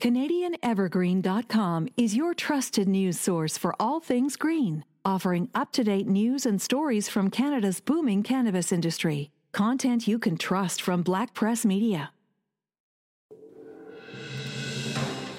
CanadianEvergreen.com is your trusted news source for all things green, offering up to date news and stories from Canada's booming cannabis industry. Content you can trust from Black Press Media.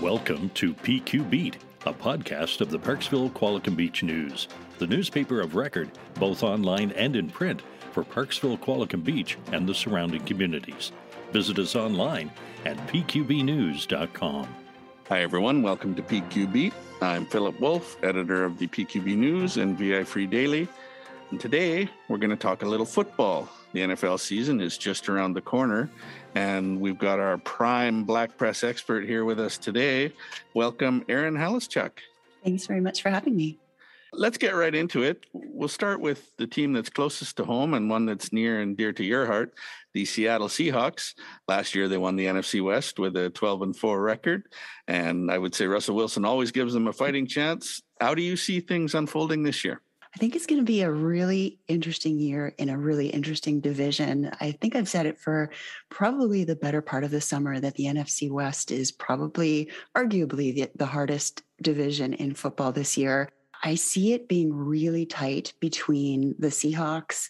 Welcome to PQ Beat, a podcast of the Parksville Qualicum Beach News, the newspaper of record, both online and in print, for Parksville Qualicum Beach and the surrounding communities. Visit us online at pqbnews.com. Hi, everyone. Welcome to PQB. I'm Philip Wolf, editor of the PQB News and VI Free Daily. And today we're going to talk a little football. The NFL season is just around the corner, and we've got our prime black press expert here with us today. Welcome, Erin Haluschak. Thanks very much for having me. Let's get right into it. We'll start with the team that's closest to home and one that's near and dear to your heart, the Seattle Seahawks. Last year they won the NFC West with a 12 and 4 record, and I would say Russell Wilson always gives them a fighting chance. How do you see things unfolding this year? I think it's going to be a really interesting year in a really interesting division. I think I've said it for probably the better part of the summer that the NFC West is probably, arguably, the, the hardest division in football this year. I see it being really tight between the Seahawks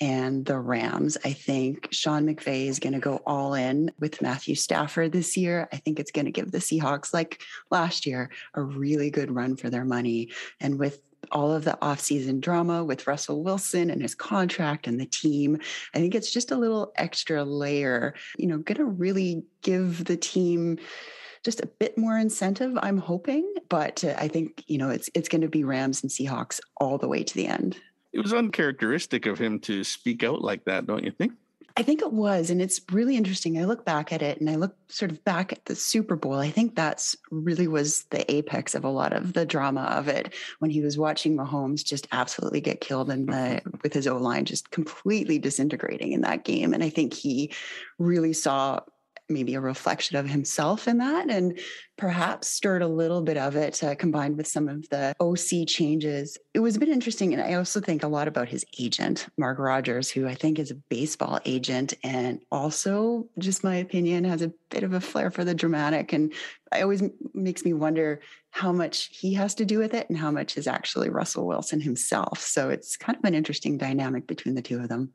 and the Rams. I think Sean McVay is going to go all in with Matthew Stafford this year. I think it's going to give the Seahawks, like last year, a really good run for their money. And with all of the offseason drama with Russell Wilson and his contract and the team. I think it's just a little extra layer, you know, going to really give the team just a bit more incentive, I'm hoping. But uh, I think, you know, it's it's going to be Rams and Seahawks all the way to the end. It was uncharacteristic of him to speak out like that, don't you think? I think it was. And it's really interesting. I look back at it and I look sort of back at the Super Bowl. I think that's really was the apex of a lot of the drama of it when he was watching Mahomes just absolutely get killed and with his O line just completely disintegrating in that game. And I think he really saw maybe a reflection of himself in that and perhaps stirred a little bit of it uh, combined with some of the OC changes. It was a bit interesting. And I also think a lot about his agent, Mark Rodgers, who I think is a baseball agent and also, just my opinion, has a bit of a flair for the dramatic. And I always makes me wonder how much he has to do with it and how much is actually Russell Wilson himself. So it's kind of an interesting dynamic between the two of them.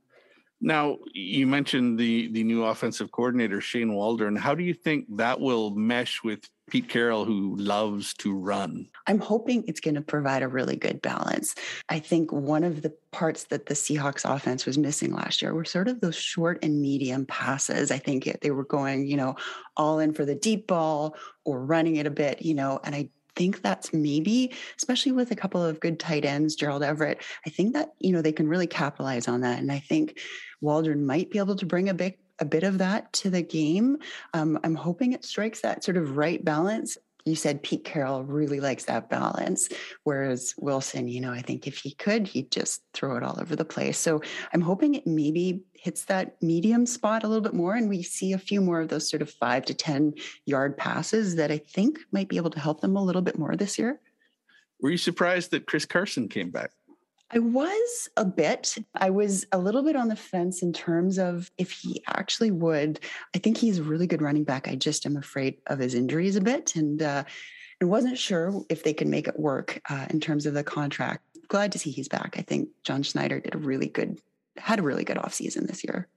Now, you mentioned the the new offensive coordinator Shane Waldron. How do you think that will mesh with Pete Carroll, who loves to run? I'm hoping it's going to provide a really good balance. I think one of the parts that the Seahawks offense was missing last year were sort of those short and medium passes. I think they were going, you know, all in for the deep ball or running it a bit, you know, and I think that's maybe, especially with a couple of good tight ends, Gerald Everett, I think that, you know, they can really capitalize on that. And I think Waldron might be able to bring a bit a bit of that to the game. Um, I'm hoping it strikes that sort of right balance you said Pete Carroll really likes that balance. Whereas Wilson, you know, I think if he could, he'd just throw it all over the place. So I'm hoping it maybe hits that medium spot a little bit more and we see a few more of those sort of five to 10 yard passes that I think might be able to help them a little bit more this year. Were you surprised that Chris Carson came back? I was a bit. I was a little bit on the fence in terms of if he actually would. I think he's a really good running back. I just am afraid of his injuries a bit, and uh, and wasn't sure if they could make it work uh, in terms of the contract. Glad to see he's back. I think John Schneider did a really good, had a really good offseason this year.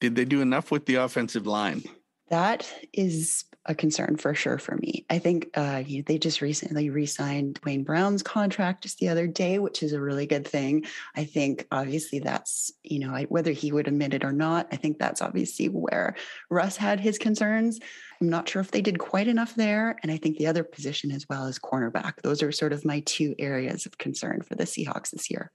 Did they do enough with the offensive line? That is a concern for sure for me. I think uh, they just recently re-signed Duane Brown's contract just the other day, which is a really good thing. I think obviously that's you know whether he would admit it or not. I think that's obviously where Russ had his concerns. I'm not sure if they did quite enough there, and I think the other position as well as cornerback. Those are sort of my two areas of concern for the Seahawks this year.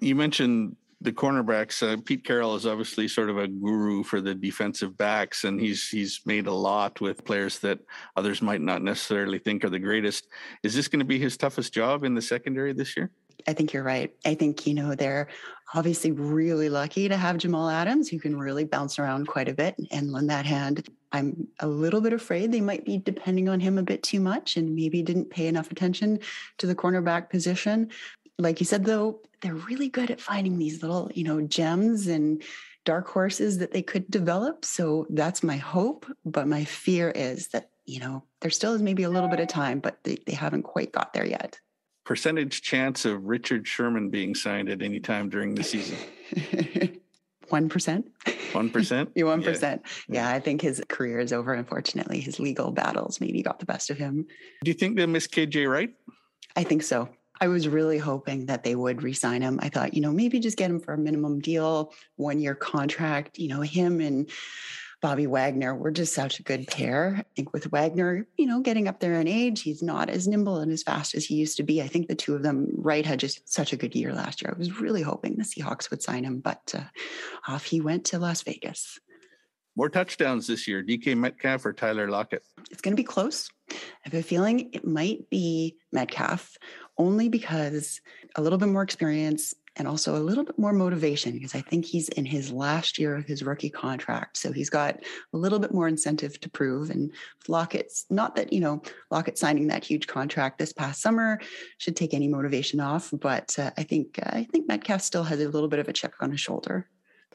You mentioned the cornerbacks, uh, Pete Carroll is obviously sort of a guru for the defensive backs, and he's he's made a lot with players that others might not necessarily think are the greatest. Is this going to be his toughest job in the secondary this year? I think you're right. I think you know they're obviously really lucky to have Jamal Adams, who can really bounce around quite a bit and lend that hand. I'm a little bit afraid they might be depending on him a bit too much and maybe didn't pay enough attention to the cornerback position like you said though they're really good at finding these little you know gems and dark horses that they could develop so that's my hope but my fear is that you know, there still is maybe a little bit of time, but they, they haven't quite got there yet. Percentage chance of Richard Sherman being signed at any time during the season? 1%. 1%? you 1%. Yeah. yeah, I think his career is over, unfortunately. His legal battles maybe got the best of him. Do you think they'll miss KJ Wright? I think so. I was really hoping that they would resign him. I thought, you know, maybe just get him for a minimum deal, one year contract. You know, him and Bobby Wagner were just such a good pair. I think with Wagner, you know, getting up there in age, he's not as nimble and as fast as he used to be. I think the two of them, Wright had just such a good year last year. I was really hoping the Seahawks would sign him, but uh, off he went to Las Vegas. More touchdowns this year, DK Metcalf or Tyler Lockett? It's going to be close. I have a feeling it might be Metcalf only because a little bit more experience and also a little bit more motivation because I think he's in his last year of his rookie contract. So he's got a little bit more incentive to prove. And Lockett's not that, you know, Lockett signing that huge contract this past summer should take any motivation off. But uh, I think, uh, I think Metcalf still has a little bit of a chip on his shoulder.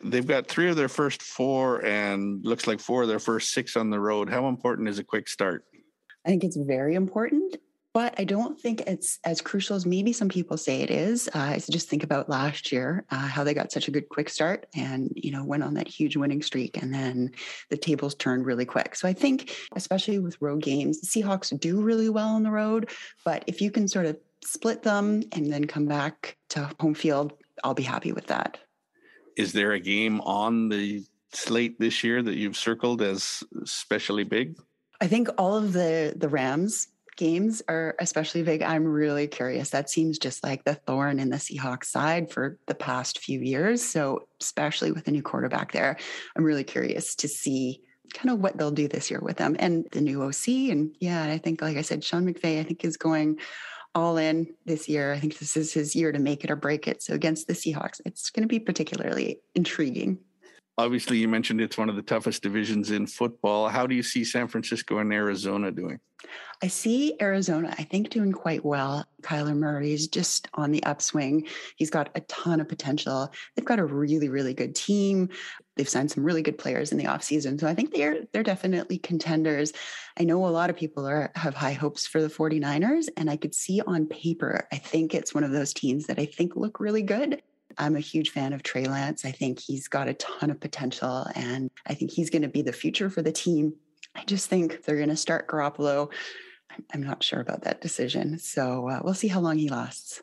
They've got three of their first four and looks like four of their first six on the road. How important is a quick start? I think it's very important but I don't think it's as crucial as maybe some people say it is. Uh, just think about last year, uh, how they got such a good quick start and, you know, went on that huge winning streak and then the tables turned really quick. So I think, especially with road games, the Seahawks do really well on the road. But if you can sort of split them and then come back to home field, I'll be happy with that. Is there a game on the slate this year that you've circled as especially big? I think all of the the Rams games are especially big. I'm really curious. That seems just like the thorn in the Seahawks side for the past few years. So, especially with a new quarterback there, I'm really curious to see kind of what they'll do this year with them and the new OC. And yeah, I think, like I said, Sean McVay, I think is going all in this year. I think this is his year to make it or break it. So against the Seahawks, it's going to be particularly intriguing. Obviously, you mentioned it's one of the toughest divisions in football. How do you see San Francisco and Arizona doing? I see Arizona, I think, doing quite well. Kyler Murray's just on the upswing. He's got a ton of potential. They've got a really, really good team. They've signed some really good players in the offseason. So I think they're they're definitely contenders. I know a lot of people are have high hopes for the 49ers. And I could see on paper, I think it's one of those teams that I think look really good. I'm a huge fan of Trey Lance. I think he's got a ton of potential and I think he's going to be the future for the team. I just think they're going to start Garoppolo. I'm not sure about that decision. So uh, we'll see how long he lasts.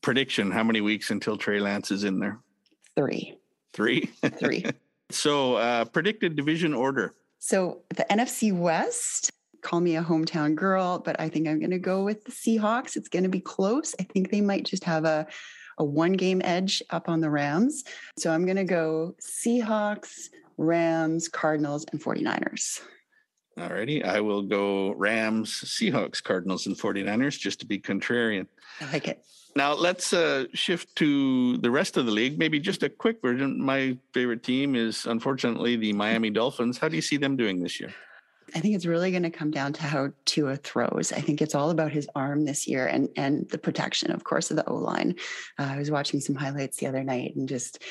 Prediction How many weeks until Trey Lance is in there? Three. Three? Three. so, uh, predicted division order. So, the NFC West, call me a hometown girl, but I think I'm going to go with the Seahawks. It's going to be close. I think they might just have a a one game edge up on the Rams. So I'm going to go Seahawks, Rams, Cardinals, and 49ers. Alrighty, I will go Rams, Seahawks, Cardinals, and 49ers just to be contrarian. I like it. Now let's uh, shift to the rest of the league. Maybe just a quick version. My favorite team is unfortunately the Miami Dolphins. How do you see them doing this year? I think it's really going to come down to how Tua throws. I think it's all about his arm this year and and the protection, of course, of the O line. Uh, I was watching some highlights the other night and just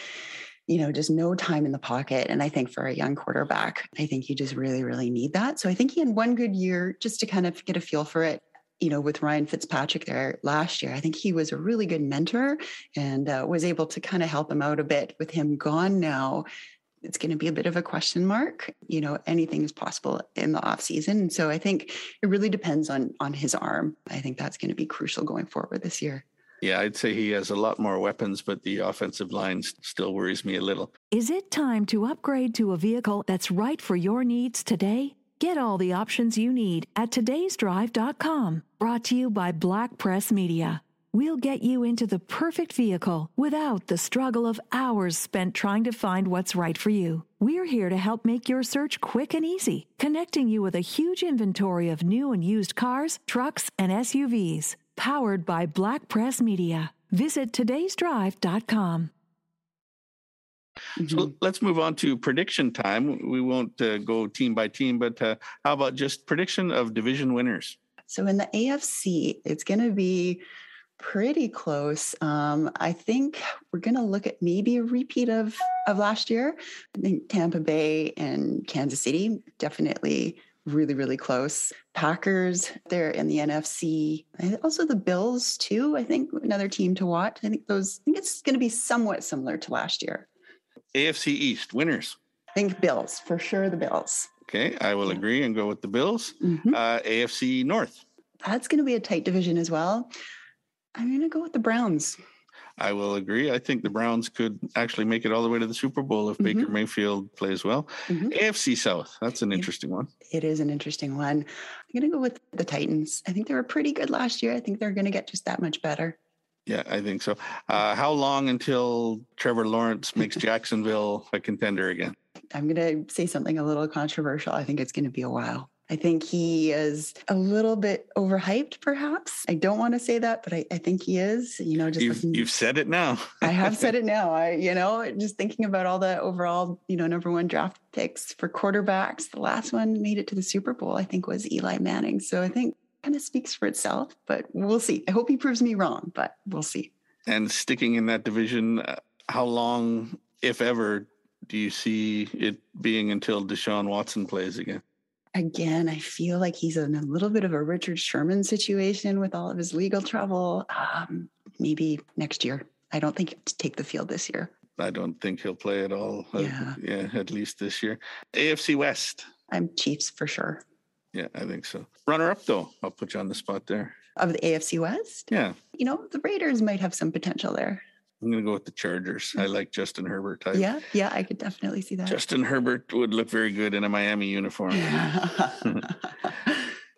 you know, just no time in the pocket. And I think for a young quarterback, I think you just really, really need that. So I think he had one good year just to kind of get a feel for it. You know, with Ryan Fitzpatrick there last year, I think he was a really good mentor and uh, was able to kind of help him out a bit. With him gone now, it's going to be a bit of a question mark. You know, anything is possible in the off season. And so I think it really depends on on his arm. I think that's going to be crucial going forward this year. Yeah, I'd say he has a lot more weapons, but the offensive line still worries me a little. Is it time to upgrade to a vehicle that's right for your needs today? Get all the options you need at today'sdrive.com. Brought to you by Black Press Media. We'll get you into the perfect vehicle without the struggle of hours spent trying to find what's right for you. We're here to help make your search quick and easy, connecting you with a huge inventory of new and used cars, trucks, and SUVs. Powered by Black Press Media. Visit today'sdrive.com. So let's move on to prediction time. We won't uh, go team by team, but uh, how about just prediction of division winners? So in the AFC, it's going to be pretty close. Um, I think we're going to look at maybe a repeat of of last year. I think Tampa Bay and Kansas City definitely really, really close. Packers, they're in the NFC. Also the Bills, too. I think another team to watch. I think those, I think it's going to be somewhat similar to last year. AFC East winners. I think Bills, for sure, the Bills. Okay, I will agree and go with the Bills. Mm-hmm. Uh, AFC North. That's going to be a tight division as well. I'm going to go with the Browns. I will agree. I think the Browns could actually make it all the way to the Super Bowl if mm-hmm. Baker Mayfield plays well. Mm-hmm. AFC South, that's an interesting one. It is an interesting one. I'm going to go with the Titans. I think they were pretty good last year. I think they're going to get just that much better. Yeah, I think so. Uh, how long until Trevor Lawrence makes Jacksonville a contender again? I'm going to say something a little controversial. I think it's going to be a while. I think he is a little bit overhyped, perhaps. I don't want to say that, but I, I think he is. You know, just you've, you've said it now. I have said it now. I, you know, just thinking about all the overall, you know, number one draft picks for quarterbacks. The last one made it to the Super Bowl, I think, was Eli Manning. So I think kind of speaks for itself, but we'll see. I hope he proves me wrong, but we'll see. And sticking in that division, uh, how long, if ever, do you see it being until Deshaun Watson plays again? Again, I feel like he's in a little bit of a Richard Sherman situation with all of his legal trouble. Um, maybe next year. I don't think to take the field this year. I don't think he'll play at all. Uh, yeah. Uh, yeah, at least this year. AFC West. I'm Chiefs for sure. Yeah, I think so. Runner up though, I'll put you on the spot there. Of the AFC West? Yeah. You know, the Raiders might have some potential there. I'm going to go with the Chargers. I like Justin Herbert. Type. Yeah, yeah, I could definitely see that. Justin Herbert would look very good in a Miami uniform.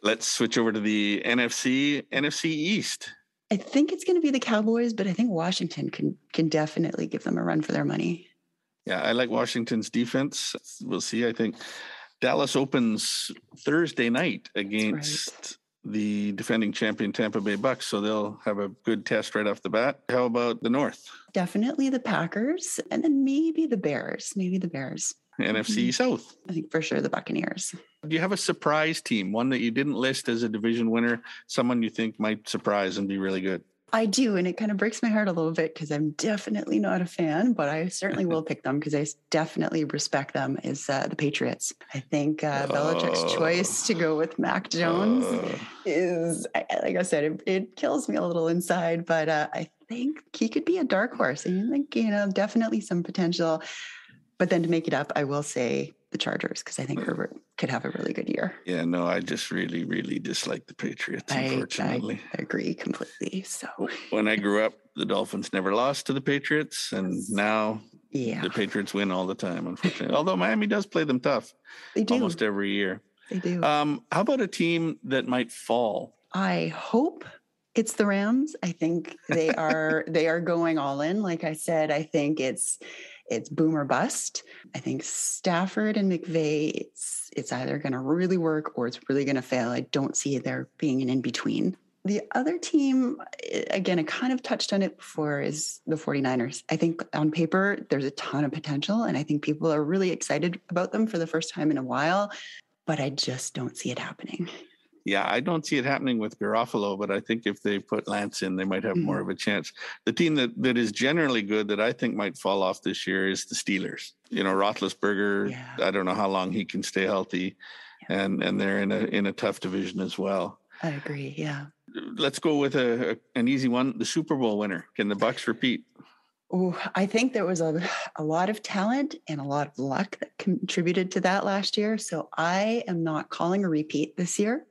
Let's switch over to the NFC, NFC East. I think it's going to be the Cowboys, but I think Washington can can definitely give them a run for their money. Yeah, I like Washington's defense. We'll see. I think Dallas opens Thursday night against the defending champion Tampa Bay Bucks, so they'll have a good test right off the bat. How about the North? Definitely the Packers, and then maybe the Bears. Maybe the Bears. NFC mm-hmm. South. I think for sure the Buccaneers. Do you have a surprise team, one that you didn't list as a division winner, someone you think might surprise and be really good? I do, and it kind of breaks my heart a little bit because I'm definitely not a fan, but I certainly will pick them because I definitely respect them. Is uh, the Patriots? I think uh, Belichick's oh. choice to go with Mac Jones oh. is, like I said, it, it, kills me a little inside, but uh, I think he could be a dark horse. I think you know definitely some potential. But then to make it up, I will say the Chargers because I think Herbert could have a really good year. Yeah, no, I just really, really dislike the Patriots, unfortunately. I, I agree completely. So when I grew up, the Dolphins never lost to the Patriots, and now yeah. the Patriots win all the time, unfortunately. Although Miami does play them tough they do. almost every year. They do. Um, how about a team that might fall? I hope it's the Rams. I think they are they are going all in. Like I said, I think it's it's boom or bust. I think Stafford and McVay, it's it's either going to really work or it's really going to fail. I don't see there being an in between. The other team, again, I kind of touched on it before, is the 49ers. I think on paper, there's a ton of potential, and I think people are really excited about them for the first time in a while, but I just don't see it happening yeah, I don't see it happening with Garoppolo, but I think if they put Lance in, they might have mm-hmm. more of a chance. The team that, that is generally good that I think might fall off this year is the Steelers. You know, Roethlisberger, yeah. I don't know how long he can stay healthy, yeah. and and they're in a in a tough division as well. I agree. Yeah. Let's go with a, a an easy one. The Super Bowl winner. Can the Bucks repeat? Oh, I think there was a, a lot of talent and a lot of luck that contributed to that last year. So I am not calling a repeat this year.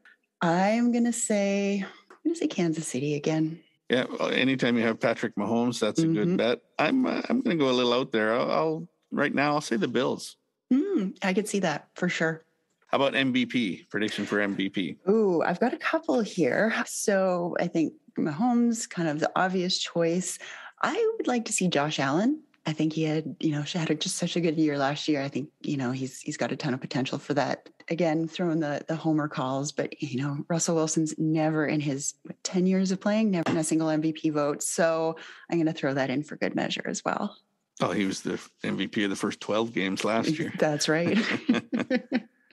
I'm gonna say I'm gonna say Kansas City again. Yeah, anytime you have Patrick Mahomes, that's a mm-hmm. good bet. I'm uh, I'm gonna go a little out there. I'll, I'll right now I'll say the Bills. Mm, I could see that for sure. How about MVP prediction for MVP? Ooh, I've got a couple here. So I think Mahomes, kind of the obvious choice. I would like to see Josh Allen. I think he had, you know, had just such a good year last year. I think, you know, he's he's got a ton of potential for that. Again, throwing the the homer calls, but you know, Russell Wilson's never in his what, ten years of playing, never in a single MVP vote. So I'm going to throw that in for good measure as well. Oh, he was the MVP of the first twelve games last year. That's right.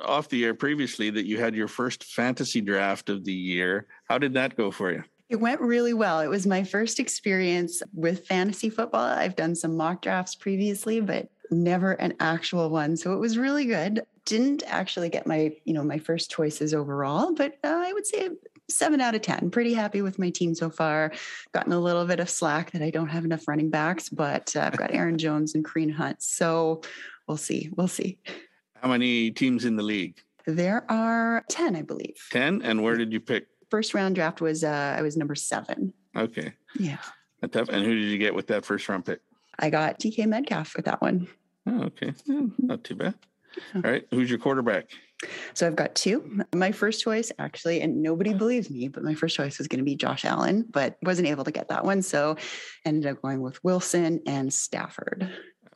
off the air previously that you had your first fantasy draft of the year. How did that go for you? It went really well. It was my first experience with fantasy football. I've done some mock drafts previously, but never an actual one. So it was really good. Didn't actually get my, you know, my first choices overall, but uh, I would say seven out of 10. Pretty happy with my team so far. Gotten a little bit of slack that I don't have enough running backs, but uh, I've got Aaron Jones and Kareem Hunt. So we'll see. We'll see. How many teams in the league? There are 10, I believe. 10. And where did you pick? First round draft was, uh, I was number seven. Okay. Yeah. And who did you get with that first round pick? I got DK Metcalf with that one. Oh, okay. Yeah, not too bad. All right. Who's your quarterback? So I've got two. My first choice, actually, and nobody believes me, but my first choice was going to be Josh Allen, but wasn't able to get that one. So ended up going with Wilson and Stafford.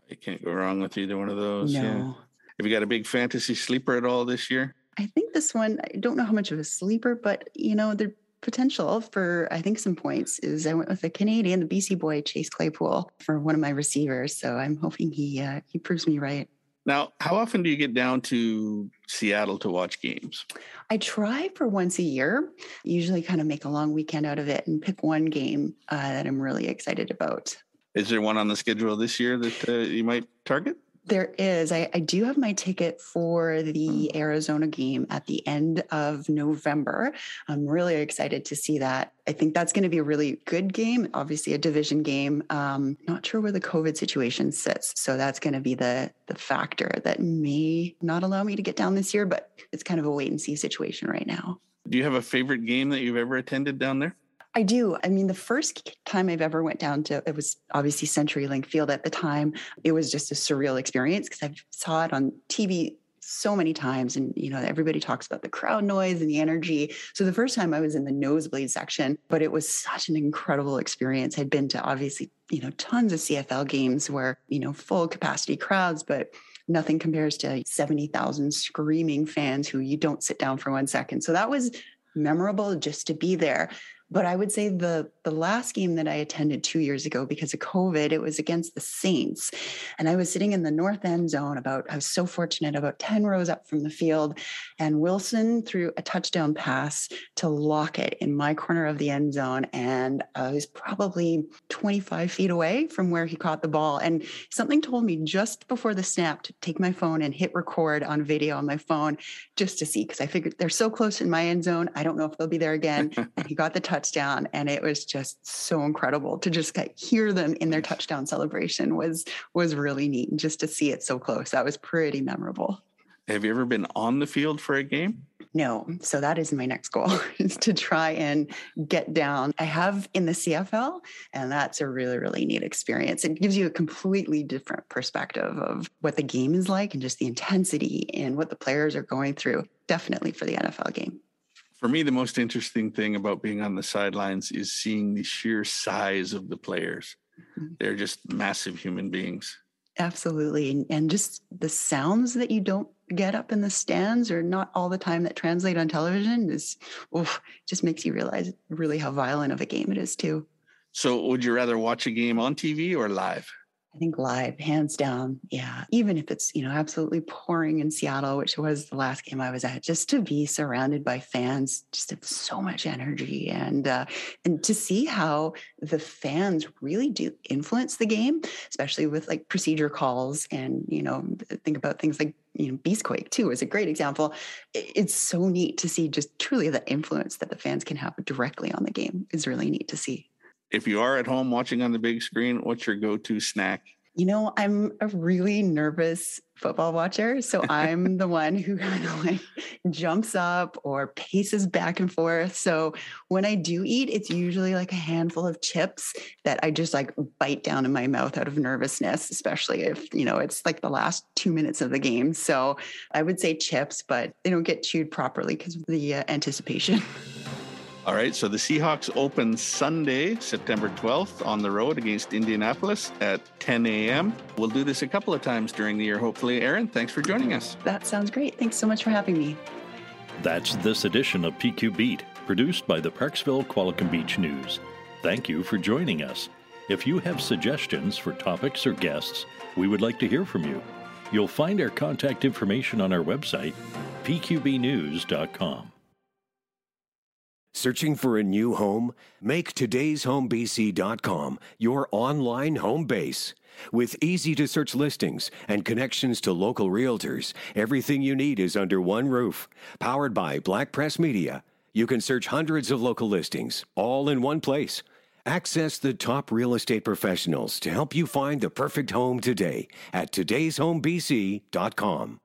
You can't go wrong with either one of those. No. Yeah. Have you got a big fantasy sleeper at all this year? I think this one, I don't know how much of a sleeper, but you know, the potential for I think some points is I went with the Canadian, the BC boy Chase Claypool for one of my receivers. So I'm hoping he uh, he proves me right. Now, how often do you get down to Seattle to watch games? I try for once a year, usually kind of make a long weekend out of it and pick one game uh, that I'm really excited about. Is there one on the schedule this year that uh, you might target? There is. I, I, do have my ticket for the Arizona game at the end of November. I'm really excited to see that. I think that's going to be a really good game. Obviously, a division game. Um, not sure where the COVID situation sits, so that's going to be the the factor that may not allow me to get down this year. But it's kind of a wait and see situation right now. Do you have a favorite game that you've ever attended down there? I do. I mean, the first time I've ever went down to it was obviously CenturyLink Field at the time. It was just a surreal experience because I saw it on TV so many times and you know everybody talks about the crowd noise and the energy so the first time i was in the nosebleed section but it was such an incredible experience i'd been to obviously you know tons of cfl games where you know full capacity crowds but nothing compares to 70,000 screaming fans who you don't sit down for one second so that was memorable just to be there but I would say the the last game that I attended two years ago because of COVID, it was against the Saints. And I was sitting in the north end zone about, I was so fortunate, about 10 rows up from the field. And Wilson threw a touchdown pass to Lockett in my corner of the end zone. And I was probably 25 feet away from where he caught the ball. And something told me just before the snap to take my phone and hit record on video on my phone just to see, because I figured they're so close in my end zone. I don't know if they'll be there again. and he got the touchdown. Down, and it was just so incredible. To just hear them in their touchdown celebration was was really neat and just to see it so close that was pretty memorable. Have you ever been on the field for a game? No. So that is my next goal is to try and get down. I have in the cfl and that's a really really neat experience. It gives you a completely different perspective of what the game is like and just the intensity and what the players are going through definitely for the nfl game for me, the most interesting thing about being on the sidelines is seeing the sheer size of the players. Mm-hmm. They're just massive human beings. Absolutely. And just the sounds that you don't get up in the stands or not all the time that translate on television is oof, just makes you realize really how violent of a game it is too. So would you rather watch a game on TV or live? I think live, hands down. Yeah. Even if it's, you know, absolutely pouring in Seattle, which was the last game I was at, just to be surrounded by fans, just have so much energy and uh, and to see how the fans really do influence the game, especially with like procedure calls and, you know, think about things like you know, Beastquake too is a great example. It's so neat to see just truly the influence that the fans can have directly on the game is really neat to see if you are at home watching on the big screen, what's your go-to snack? You know, I'm a really nervous football watcher. So I'm the one who kind of like jumps up or paces back and forth. So when I do eat, it's usually like a handful of chips that I just like bite down in my mouth out of nervousness, especially if, you know, it's like the last two minutes of the game. So I would say chips, but they don't get chewed properly because of the uh, anticipation. All right, so the Seahawks open Sunday, September 12th on the road against Indianapolis at 10 a.m. We'll do this a couple of times during the year, hopefully. Erin, thanks for joining us. That sounds great. Thanks so much for having me. That's this edition of PQ Beat, produced by the Parksville Qualicum Beach News. Thank you for joining us. If you have suggestions for topics or guests, we would like to hear from you. You'll find our contact information on our website, pqbnews.com. Searching for a new home? Make today'shomebc.com your online home base. With easy to search listings and connections to local realtors, everything you need is under one roof. Powered by Black Press Media, you can search hundreds of local listings all in one place. Access the top real estate professionals to help you find the perfect home today at today'shomebc.com.